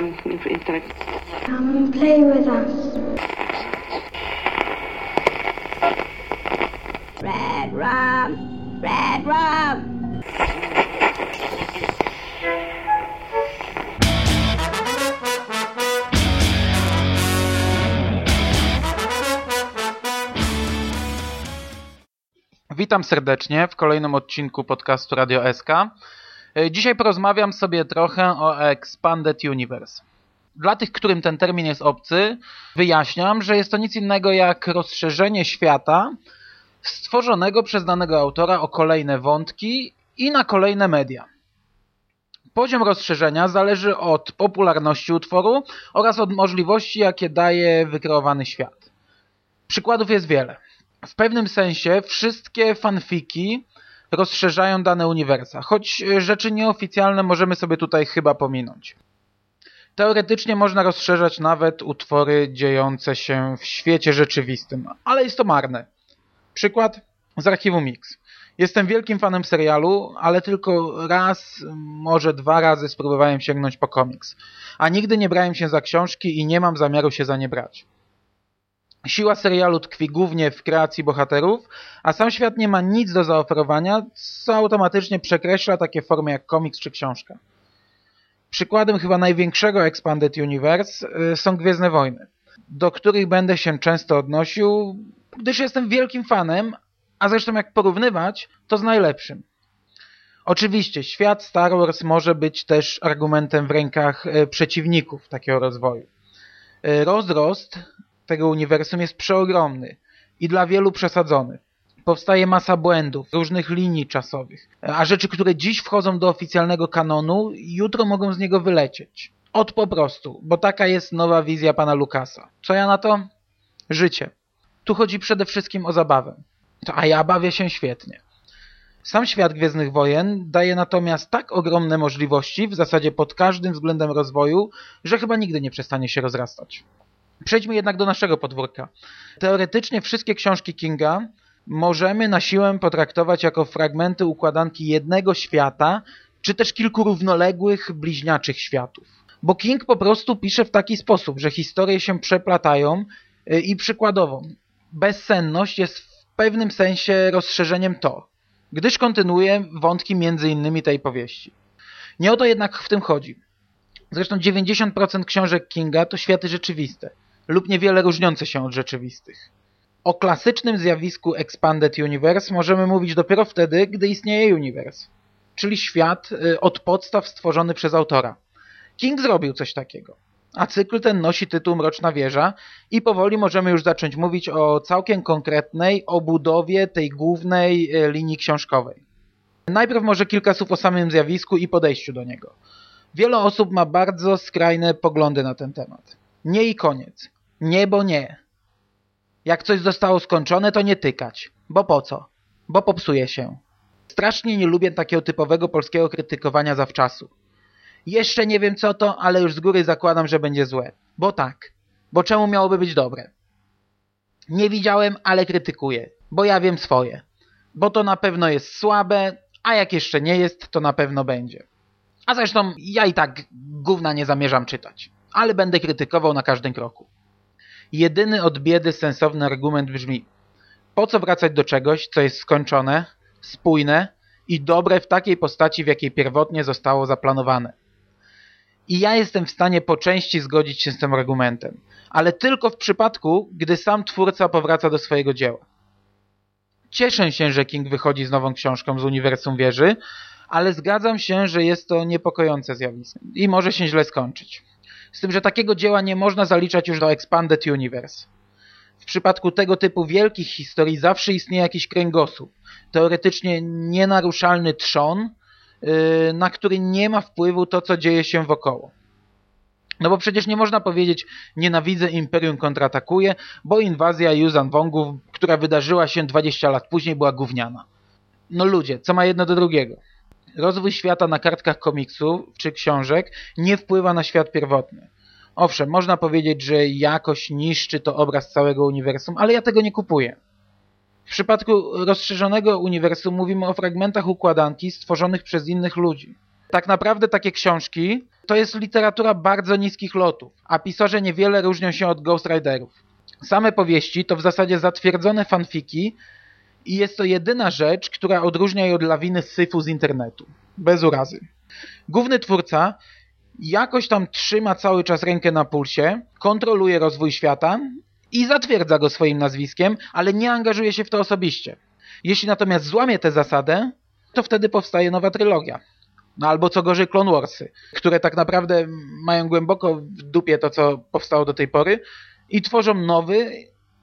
um, intellect. Come and play with us. Red rum! Red rum! Witam serdecznie w kolejnym odcinku podcastu Radio SK. E, Dzisiaj porozmawiam sobie trochę o Expanded Universe. Dla tych, którym ten termin jest obcy, wyjaśniam, że jest to nic innego jak rozszerzenie świata stworzonego przez danego autora o kolejne wątki i na kolejne media. Poziom rozszerzenia zależy od popularności utworu oraz od możliwości, jakie daje wykreowany świat. Przykładów jest wiele. W pewnym sensie wszystkie fanfiki rozszerzają dane uniwersa, choć rzeczy nieoficjalne możemy sobie tutaj chyba pominąć. Teoretycznie można rozszerzać nawet utwory dziejące się w świecie rzeczywistym, ale jest to marne. Przykład z archiwum Mix. Jestem wielkim fanem serialu, ale tylko raz, może dwa razy spróbowałem sięgnąć po komiks, a nigdy nie brałem się za książki i nie mam zamiaru się za nie brać. Siła serialu tkwi głównie w kreacji bohaterów, a sam świat nie ma nic do zaoferowania, co automatycznie przekreśla takie formy jak komiks czy książka. Przykładem chyba największego Expanded Universe y, są Gwiezdne Wojny, do których będę się często odnosił, gdyż jestem wielkim fanem, a zresztą jak porównywać, to z najlepszym. Oczywiście świat Star Wars może być też argumentem w rękach y, przeciwników takiego rozwoju. Y, Rozrost tego uniwersum jest przeogromny i dla wielu przesadzony. Powstaje masa błędów, różnych linii czasowych, a rzeczy, które dziś wchodzą do oficjalnego kanonu, jutro mogą z niego wylecieć. Od po prostu, bo taka jest nowa wizja pana Lukasa. Co ja na to? Życie. Tu chodzi przede wszystkim o zabawę. A ja bawię się świetnie. Sam świat Gwiezdnych Wojen daje natomiast tak ogromne możliwości, w zasadzie pod każdym względem rozwoju, że chyba nigdy nie przestanie się rozrastać. Przejdźmy jednak do naszego podwórka. Teoretycznie wszystkie książki Kinga możemy na siłę potraktować jako fragmenty układanki jednego świata, czy też kilku równoległych, bliźniaczych światów. Bo King po prostu pisze w taki sposób, że historie się przeplatają y, i przykładowo bezsenność jest w pewnym sensie rozszerzeniem to, gdyż kontynuuje wątki innymi tej powieści. Nie o to jednak w tym chodzi. Zresztą 90% książek Kinga to światy rzeczywiste lub niewiele różniące się od rzeczywistych. O klasycznym zjawisku Expanded Universe możemy mówić dopiero wtedy, gdy istnieje uniwers, czyli świat y, od podstaw stworzony przez autora. King zrobił coś takiego, a cykl ten nosi tytuł Mroczna Wieża i powoli możemy już zacząć mówić o całkiem konkretnej obudowie tej głównej y, linii książkowej. Najpierw może kilka słów o samym zjawisku i podejściu do niego. Wiele osób ma bardzo skrajne poglądy na ten temat. Nie i koniec. Nie, bo nie. Jak coś zostało skończone, to nie tykać. Bo po co? Bo popsuje się. Strasznie nie lubię takiego typowego polskiego krytykowania zawczasu. Jeszcze nie wiem co to, ale już z góry zakładam, że będzie złe. Bo tak. Bo czemu miałoby być dobre? Nie widziałem, ale krytykuję. Bo ja wiem swoje. Bo to na pewno jest słabe, a jak jeszcze nie jest, to na pewno będzie. A zresztą ja i tak gówna nie zamierzam czytać. Ale będę krytykował na każdym kroku. Jedyny od biedy sensowny argument brzmi po co wracać do czegoś, co jest skończone, spójne i dobre w takiej postaci, w jakiej pierwotnie zostało zaplanowane. I ja jestem w stanie po części zgodzić się z tym argumentem, ale tylko w przypadku, gdy sam twórca powraca do swojego dzieła. Cieszę się, że King wychodzi z nową książką z Uniwersum Wieży, ale zgadzam się, że jest to niepokojące zjawisko i może się źle skończyć. Z tym, że takiego dzieła nie można zaliczać już do Expanded Universe. W przypadku tego typu wielkich historii zawsze istnieje jakiś kręgosłup, teoretycznie nienaruszalny trzon, yy, na który nie ma wpływu to, co dzieje się wokoło. No bo przecież nie można powiedzieć nienawidzę Imperium kontratakuje, bo inwazja Yuzan Wongów, która wydarzyła się 20 lat później była gówniana. No ludzie, co ma jedno do drugiego? Rozwój świata na kartkach komiksów czy książek nie wpływa na świat pierwotny. Owszem, można powiedzieć, że jakoś niszczy to obraz całego uniwersum, ale ja tego nie kupuję. W przypadku rozszerzonego uniwersum mówimy o fragmentach układanki stworzonych przez innych ludzi. Tak naprawdę takie książki to jest literatura bardzo niskich lotów, a pisarze niewiele różnią się od Ghost Riderów. Same powieści to w zasadzie zatwierdzone fanfiki i jest to jedyna rzecz, która odróżnia je od lawiny syfu z internetu. Bez urazy. Główny twórca jakoś tam trzyma cały czas rękę na pulsie, kontroluje rozwój świata i zatwierdza go swoim nazwiskiem, ale nie angażuje się w to osobiście. Jeśli natomiast złamie tę zasadę, to wtedy powstaje nowa trylogia. No albo co gorzej Clone Warsy, które tak naprawdę mają głęboko w dupie to, co powstało do tej pory i tworzą nowy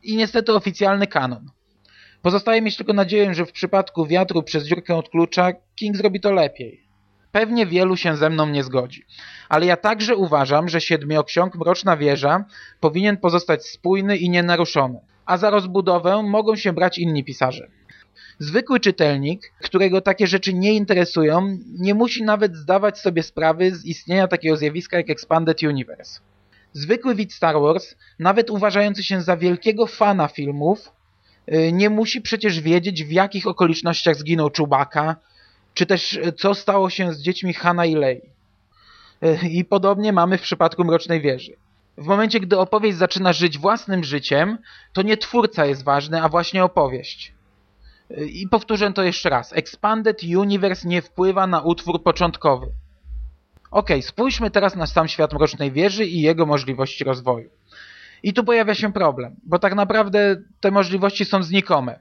i niestety oficjalny kanon. Pozostaje mieć tylko nadzieję, że w przypadku wiatru przez dziurkę od klucza King zrobi to lepiej. Pewnie wielu się ze mną nie zgodzi. Ale ja także uważam, że siedmioksiąg Mroczna Wieża powinien pozostać spójny i nienaruszony. A za rozbudowę mogą się brać inni pisarze. Zwykły czytelnik, którego takie rzeczy nie interesują, nie musi nawet zdawać sobie sprawy z istnienia takiego zjawiska jak Expanded Universe. Zwykły widz Star Wars, nawet uważający się za wielkiego fana filmów, nie musi przecież wiedzieć w jakich okolicznościach zginął Chewbacca, czy też y, co stało się z dziećmi Hanna i Lei. Y, I podobnie mamy w przypadku Mrocznej Wieży. W momencie, gdy opowieść zaczyna żyć własnym życiem, to nie twórca jest ważny, a właśnie opowieść. I powtórzę to jeszcze raz. Expanded Universe nie wpływa na utwór początkowy. Ok, spójrzmy teraz na sam świat Mrocznej Wieży i jego możliwości rozwoju. I tu pojawia się problem, bo tak naprawdę te możliwości są znikome.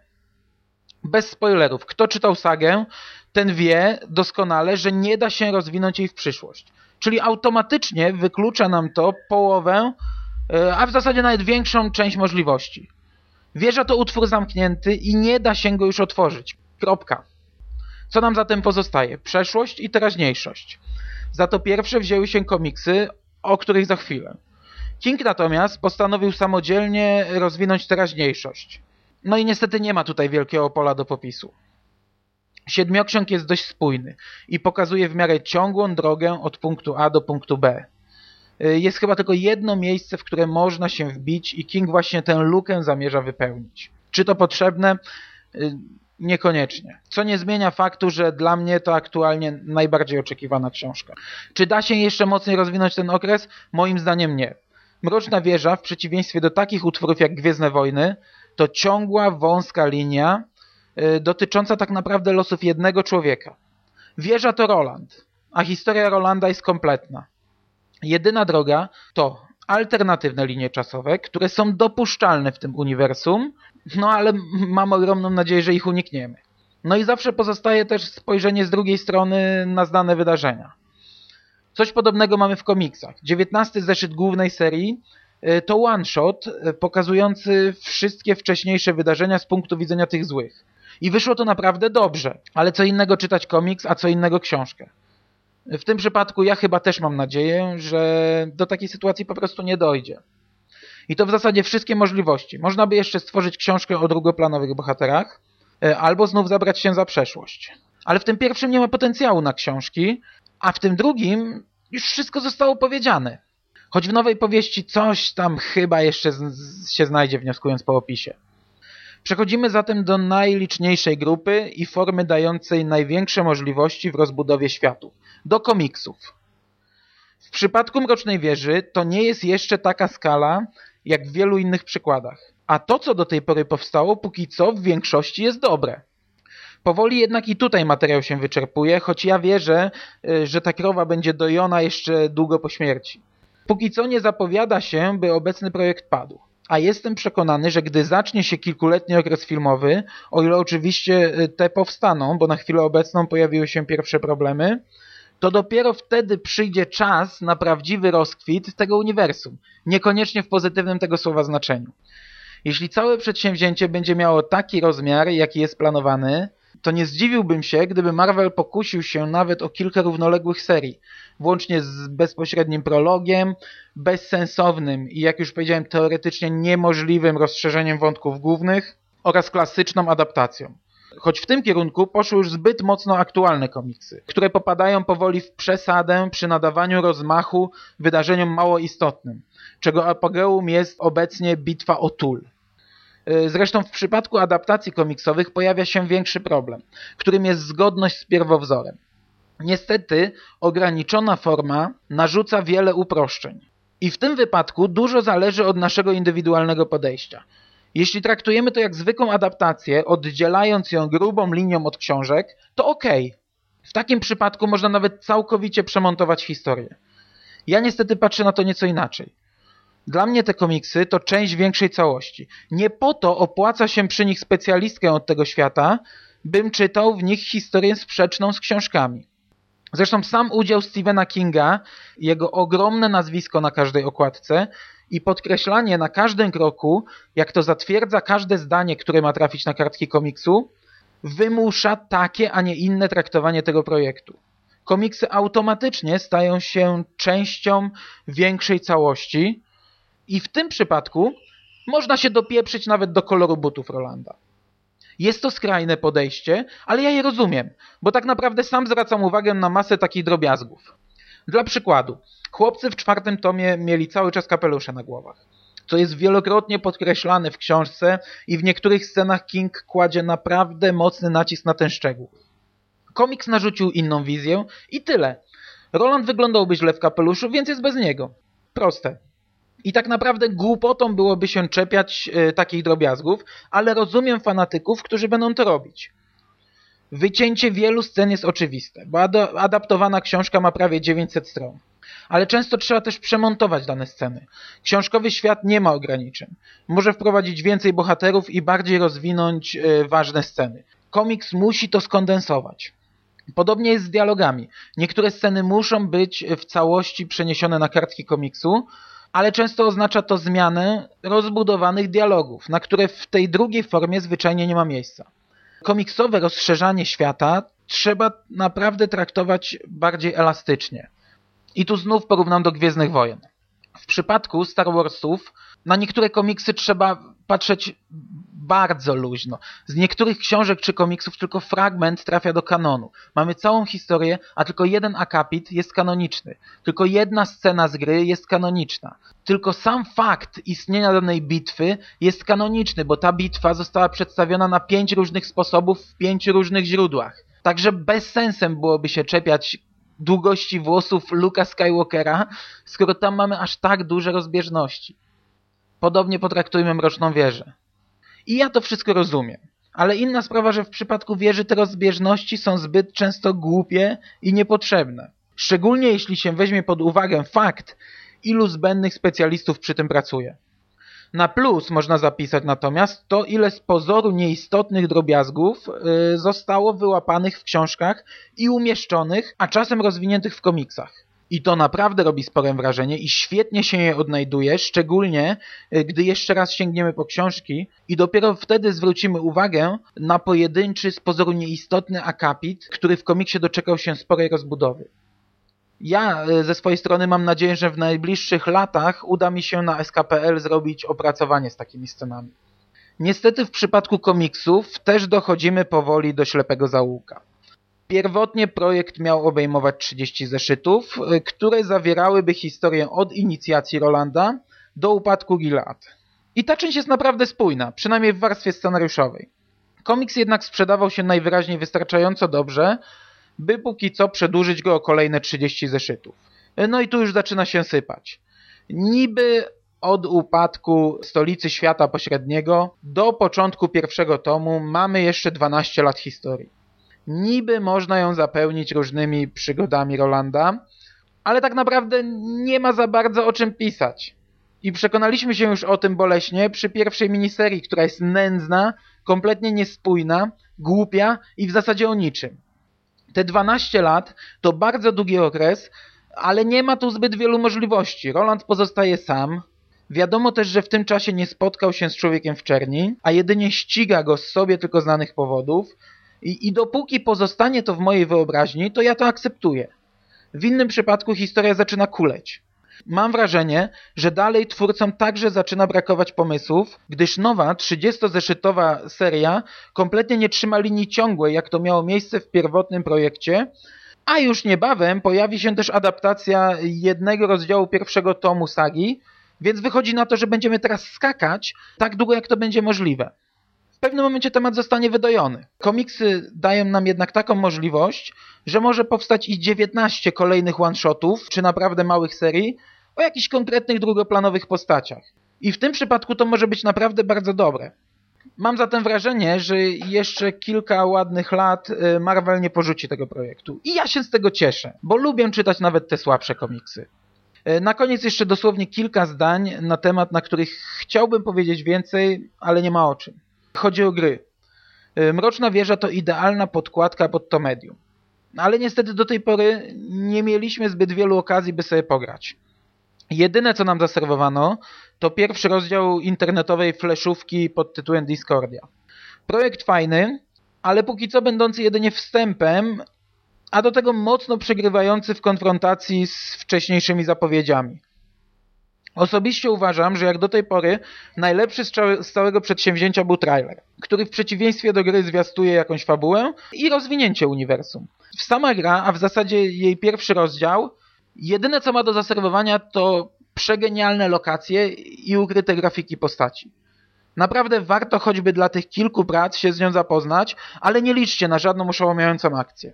Bez spoilerów, kto czytał sagę, ten wie doskonale, że nie da się rozwinąć jej w przyszłość. Czyli automatycznie wyklucza nam to połowę, e, a w zasadzie nawet większą część możliwości. Wieża to utwór zamknięty i nie da się go już otworzyć. Kropka. Co nam zatem pozostaje? Przeszłość i teraźniejszość. Za to pierwsze wzięły się komiksy, o których za chwilę. King natomiast postanowił samodzielnie rozwinąć teraźniejszość. No i niestety nie ma tutaj wielkiego pola do popisu. Siedmioksiąg jest dość spójny i pokazuje w miarę ciągłą drogę od punktu A do punktu B. Y, jest chyba tylko jedno miejsce, w które można się wbić i King właśnie tę lukę zamierza wypełnić. Czy to potrzebne? Y, niekoniecznie. Co nie zmienia faktu, że dla mnie to aktualnie najbardziej oczekiwana książka. Czy da się jeszcze mocniej rozwinąć ten okres? Moim zdaniem nie. Mroczna Wieża, w przeciwieństwie do takich utworów jak Gwiezdne Wojny, to ciągła, wąska linia y, dotycząca tak naprawdę losów jednego człowieka. Wieża to Roland, a historia Rolanda jest kompletna. Jedyna droga to alternatywne linie czasowe, które są dopuszczalne w tym uniwersum, no ale mam ogromną nadzieję, że ich unikniemy. No i zawsze pozostaje też spojrzenie z drugiej strony na znane wydarzenia. Coś podobnego mamy w komiksach. 19 zeszyt głównej serii y, to one-shot y, pokazujący wszystkie wcześniejsze wydarzenia z punktu widzenia tych złych. I wyszło to naprawdę dobrze, ale co innego czytać komiks, a co innego książkę. W tym przypadku ja chyba też mam nadzieję, że do takiej sytuacji po prostu nie dojdzie. I to w zasadzie wszystkie możliwości. Można by jeszcze stworzyć książkę o drugoplanowych bohaterach, albo znów zabrać się za przeszłość. Ale w tym pierwszym nie ma potencjału na książki, a w tym drugim już wszystko zostało powiedziane. Choć w nowej powieści coś tam chyba jeszcze się znajdzie, wnioskując po opisie. Przechodzimy zatem do najliczniejszej grupy i formy dającej największe możliwości w rozbudowie światów do komiksów. W przypadku Mrocznej Wieży to nie jest jeszcze taka skala, jak w wielu innych przykładach. A to, co do tej pory powstało, póki co w większości jest dobre. Powoli jednak i tutaj materiał się wyczerpuje, choć ja wierzę, y, że ta krowa będzie dojona jeszcze długo po śmierci. Póki co nie zapowiada się, by obecny projekt padł. A jestem przekonany, że gdy zacznie się kilkuletni okres filmowy, o ile oczywiście y, te powstaną, bo na chwilę obecną pojawiły się pierwsze problemy, to dopiero wtedy przyjdzie czas na prawdziwy rozkwit tego uniwersum, niekoniecznie w pozytywnym tego słowa znaczeniu. Jeśli całe przedsięwzięcie będzie miało taki rozmiar, jaki jest planowany, to nie zdziwiłbym się, gdyby Marvel pokusił się nawet o kilka równoległych serii, włącznie z bezpośrednim prologiem, bezsensownym i jak już powiedziałem teoretycznie niemożliwym rozszerzeniem wątków głównych oraz klasyczną adaptacją. Choć w tym kierunku poszły już zbyt mocno aktualne komiksy, które popadają powoli w przesadę przy nadawaniu rozmachu wydarzeniom mało istotnym, czego apogeum jest obecnie bitwa o Tul. Y, zresztą w przypadku adaptacji komiksowych pojawia się większy problem, którym jest zgodność z pierwowzorem. Niestety, ograniczona forma narzuca wiele uproszczeń. I w tym wypadku dużo zależy od naszego indywidualnego podejścia. Jeśli traktujemy to jak zwykłą adaptację, oddzielając ją grubą linią od książek, to ok. W takim przypadku można nawet całkowicie przemontować historię. Ja niestety patrzę na to nieco inaczej. Dla mnie te komiksy to część większej całości. Nie po to opłaca się przy nich specjalistkę od tego świata, bym czytał w nich historię sprzeczną z książkami. Zresztą sam udział Stephena Kinga, jego ogromne nazwisko na każdej okładce i podkreślanie na każdym kroku, jak to zatwierdza każde zdanie, które ma trafić na kartki komiksu, wymusza takie, a nie inne traktowanie tego projektu. Komiksy automatycznie stają się częścią większej całości i w tym przypadku można się dopieprzyć nawet do koloru butów Rolanda. Jest to skrajne podejście, ale ja je rozumiem, bo tak naprawdę sam zwracam uwagę na masę takich drobiazgów. Dla przykładu, chłopcy w czwartym tomie mieli cały czas kapelusze na głowach, co jest wielokrotnie podkreślane w książce i w niektórych scenach King kładzie naprawdę mocny nacisk na ten szczegół. Komiks narzucił inną wizję i tyle. Roland wyglądałby źle w kapeluszu, więc jest bez niego. Proste. I tak naprawdę głupotą byłoby się czepiać e, takich drobiazgów, ale rozumiem fanatyków, którzy będą to robić. Wycięcie wielu scen jest oczywiste, bo ad adaptowana książka ma prawie 900 stron. Ale często trzeba też przemontować dane sceny. Książkowy świat nie ma ograniczeń. Może wprowadzić więcej bohaterów i bardziej rozwinąć e, ważne sceny. Komiks musi to skondensować. Podobnie jest z dialogami. Niektóre sceny muszą być w całości przeniesione na kartki komiksu, ale często oznacza to zmianę rozbudowanych dialogów, na które w tej drugiej formie zwyczajnie nie ma miejsca. Komiksowe rozszerzanie świata trzeba naprawdę traktować bardziej elastycznie. I tu znów porównam do Gwiezdnych Wojen. W przypadku Star Warsów na niektóre komiksy trzeba patrzeć bardzo luźno. Z niektórych książek czy komiksów tylko fragment trafia do kanonu. Mamy całą historię, a tylko jeden akapit jest kanoniczny. Tylko jedna scena z gry jest kanoniczna. Tylko sam fakt istnienia danej bitwy jest kanoniczny, bo ta bitwa została przedstawiona na pięć różnych sposobów w pięciu różnych źródłach. Także bez sensem byłoby się czepiać długości włosów Luka Skywalkera, skoro tam mamy aż tak duże rozbieżności. Podobnie potraktujmy Mroczną Wieżę. I ja to wszystko rozumiem. Ale inna sprawa, że w przypadku wieży te rozbieżności są zbyt często głupie i niepotrzebne. Szczególnie jeśli się weźmie pod uwagę fakt, ilu zbędnych specjalistów przy tym pracuje. Na plus można zapisać natomiast to, ile z pozoru nieistotnych drobiazgów yy, zostało wyłapanych w książkach i umieszczonych, a czasem rozwiniętych w komiksach. I to naprawdę robi spore wrażenie i świetnie się je odnajduje, szczególnie y, gdy jeszcze raz sięgniemy po książki i dopiero wtedy zwrócimy uwagę na pojedynczy, z pozoru nieistotny akapit, który w komiksie doczekał się sporej rozbudowy. Ja y, ze swojej strony mam nadzieję, że w najbliższych latach uda mi się na SKPL zrobić opracowanie z takimi scenami. Niestety w przypadku komiksów też dochodzimy powoli do ślepego zaułka. Pierwotnie projekt miał obejmować 30 zeszytów, y, które zawierałyby historię od inicjacji Rolanda do upadku Gilad. I ta część jest naprawdę spójna, przynajmniej w warstwie scenariuszowej. Komiks jednak sprzedawał się najwyraźniej wystarczająco dobrze, by póki co przedłużyć go o kolejne 30 zeszytów. No i tu już zaczyna się sypać. Niby od upadku stolicy świata pośredniego do początku pierwszego tomu mamy jeszcze 12 lat historii. Niby można ją zapełnić różnymi przygodami Rolanda, ale tak naprawdę nie ma za bardzo o czym pisać. I przekonaliśmy się już o tym boleśnie przy pierwszej miniserii, która jest nędzna, kompletnie niespójna, głupia i w zasadzie o niczym. Te 12 lat to bardzo długi okres, ale nie ma tu zbyt wielu możliwości. Roland pozostaje sam. Wiadomo też, że w tym czasie nie spotkał się z człowiekiem w czerni, a jedynie ściga go z sobie tylko znanych powodów, i, I dopóki pozostanie to w mojej wyobraźni, to ja to akceptuję. W innym przypadku historia zaczyna kuleć. Mam wrażenie, że dalej twórcom także zaczyna brakować pomysłów, gdyż nowa 30-zeszytowa seria kompletnie nie trzyma linii ciągłej, jak to miało miejsce w pierwotnym projekcie, a już niebawem pojawi się też adaptacja jednego rozdziału pierwszego tomu sagi, więc wychodzi na to, że będziemy teraz skakać tak długo, jak to będzie możliwe. W pewnym momencie temat zostanie wydojony. Komiksy dają nam jednak taką możliwość, że może powstać i 19 kolejnych one-shotów, czy naprawdę małych serii, o jakichś konkretnych drugoplanowych postaciach. I w tym przypadku to może być naprawdę bardzo dobre. Mam zatem wrażenie, że jeszcze kilka ładnych lat y, Marvel nie porzuci tego projektu. I ja się z tego cieszę, bo lubię czytać nawet te słabsze komiksy. Y, na koniec jeszcze dosłownie kilka zdań na temat, na których chciałbym powiedzieć więcej, ale nie ma o czym. Chodzi o gry. Y, Mroczna Wieża to idealna podkładka pod to medium. Ale niestety do tej pory nie mieliśmy zbyt wielu okazji, by sobie pograć. Jedyne, co nam zaserwowano, to pierwszy rozdział internetowej fleszówki pod tytułem Discordia. Projekt fajny, ale póki co będący jedynie wstępem, a do tego mocno przegrywający w konfrontacji z wcześniejszymi zapowiedziami. Osobiście uważam, że jak do tej pory najlepszy z całego przedsięwzięcia był trailer, który w przeciwieństwie do gry zwiastuje jakąś fabułę i rozwinięcie uniwersum. Sama gra, a w zasadzie jej pierwszy rozdział, Jedyne co ma do zaserwowania to przegenialne lokacje i ukryte grafiki postaci. Naprawdę warto choćby dla tych kilku prac się z nią zapoznać, ale nie liczcie na żadną oszałamiającą akcję.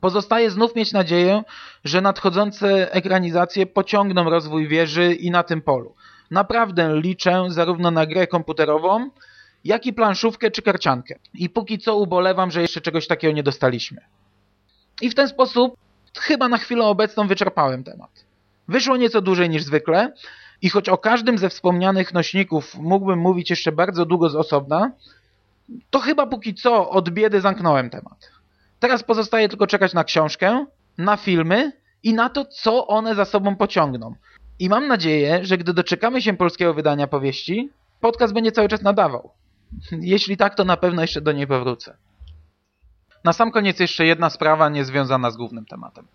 Pozostaje znów mieć nadzieję, że nadchodzące ekranizacje pociągną rozwój wieży i na tym polu. Naprawdę liczę zarówno na grę komputerową, jak i planszówkę czy karciankę. I póki co ubolewam, że jeszcze czegoś takiego nie dostaliśmy. I w ten sposób chyba na chwilę obecną wyczerpałem temat. Wyszło nieco dłużej niż zwykle i choć o każdym ze wspomnianych nośników mógłbym mówić jeszcze bardzo długo z osobna, to chyba póki co od biedy zamknąłem temat. Teraz pozostaje tylko czekać na książkę, na filmy i na to, co one za sobą pociągną. I mam nadzieję, że gdy doczekamy się polskiego wydania powieści, podcast będzie cały czas nadawał. Jeśli tak, to na pewno jeszcze do niej powrócę. Na sam koniec jeszcze jedna sprawa niezwiązana z głównym tematem.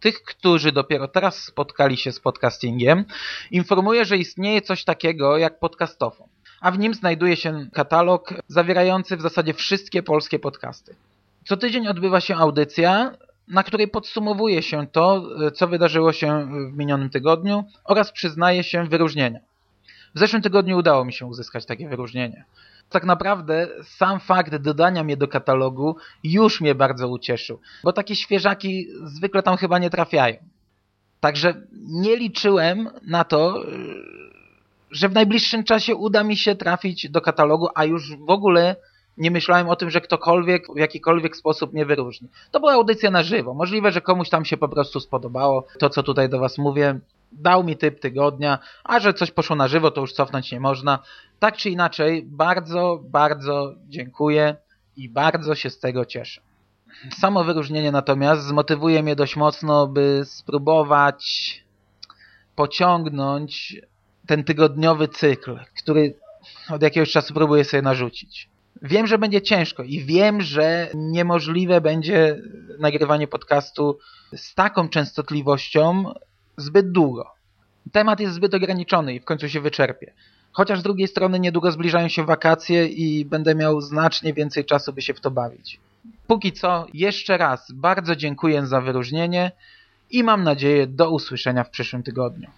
Tych, którzy dopiero teraz spotkali się z podcastingiem, informuję, że istnieje coś takiego jak podcastofon, a w nim znajduje się katalog zawierający w zasadzie wszystkie polskie podcasty. Co tydzień odbywa się audycja, na której podsumowuje się to, co wydarzyło się w minionym tygodniu oraz przyznaje się wyróżnienia. W zeszłym tygodniu udało mi się uzyskać takie wyróżnienie tak naprawdę sam fakt dodania mnie do katalogu już mnie bardzo ucieszył, bo takie świeżaki zwykle tam chyba nie trafiają. Także nie liczyłem na to, że w najbliższym czasie uda mi się trafić do katalogu, a już w ogóle nie myślałem o tym, że ktokolwiek w jakikolwiek sposób mnie wyróżni. To była audycja na żywo. Możliwe, że komuś tam się po prostu spodobało to, co tutaj do Was mówię dał mi typ tygodnia, a że coś poszło na żywo, to już cofnąć nie można. Tak czy inaczej, bardzo, bardzo dziękuję i bardzo się z tego cieszę. Samo wyróżnienie natomiast zmotywuje mnie dość mocno, by spróbować pociągnąć ten tygodniowy cykl, który od jakiegoś czasu próbuję sobie narzucić. Wiem, że będzie ciężko i wiem, że niemożliwe będzie nagrywanie podcastu z taką częstotliwością, zbyt długo. Temat jest zbyt ograniczony i w końcu się wyczerpie. Chociaż z drugiej strony niedługo zbliżają się wakacje i będę miał znacznie więcej czasu, by się w to bawić. Póki co, jeszcze raz bardzo dziękuję za wyróżnienie i mam nadzieję do usłyszenia w przyszłym tygodniu.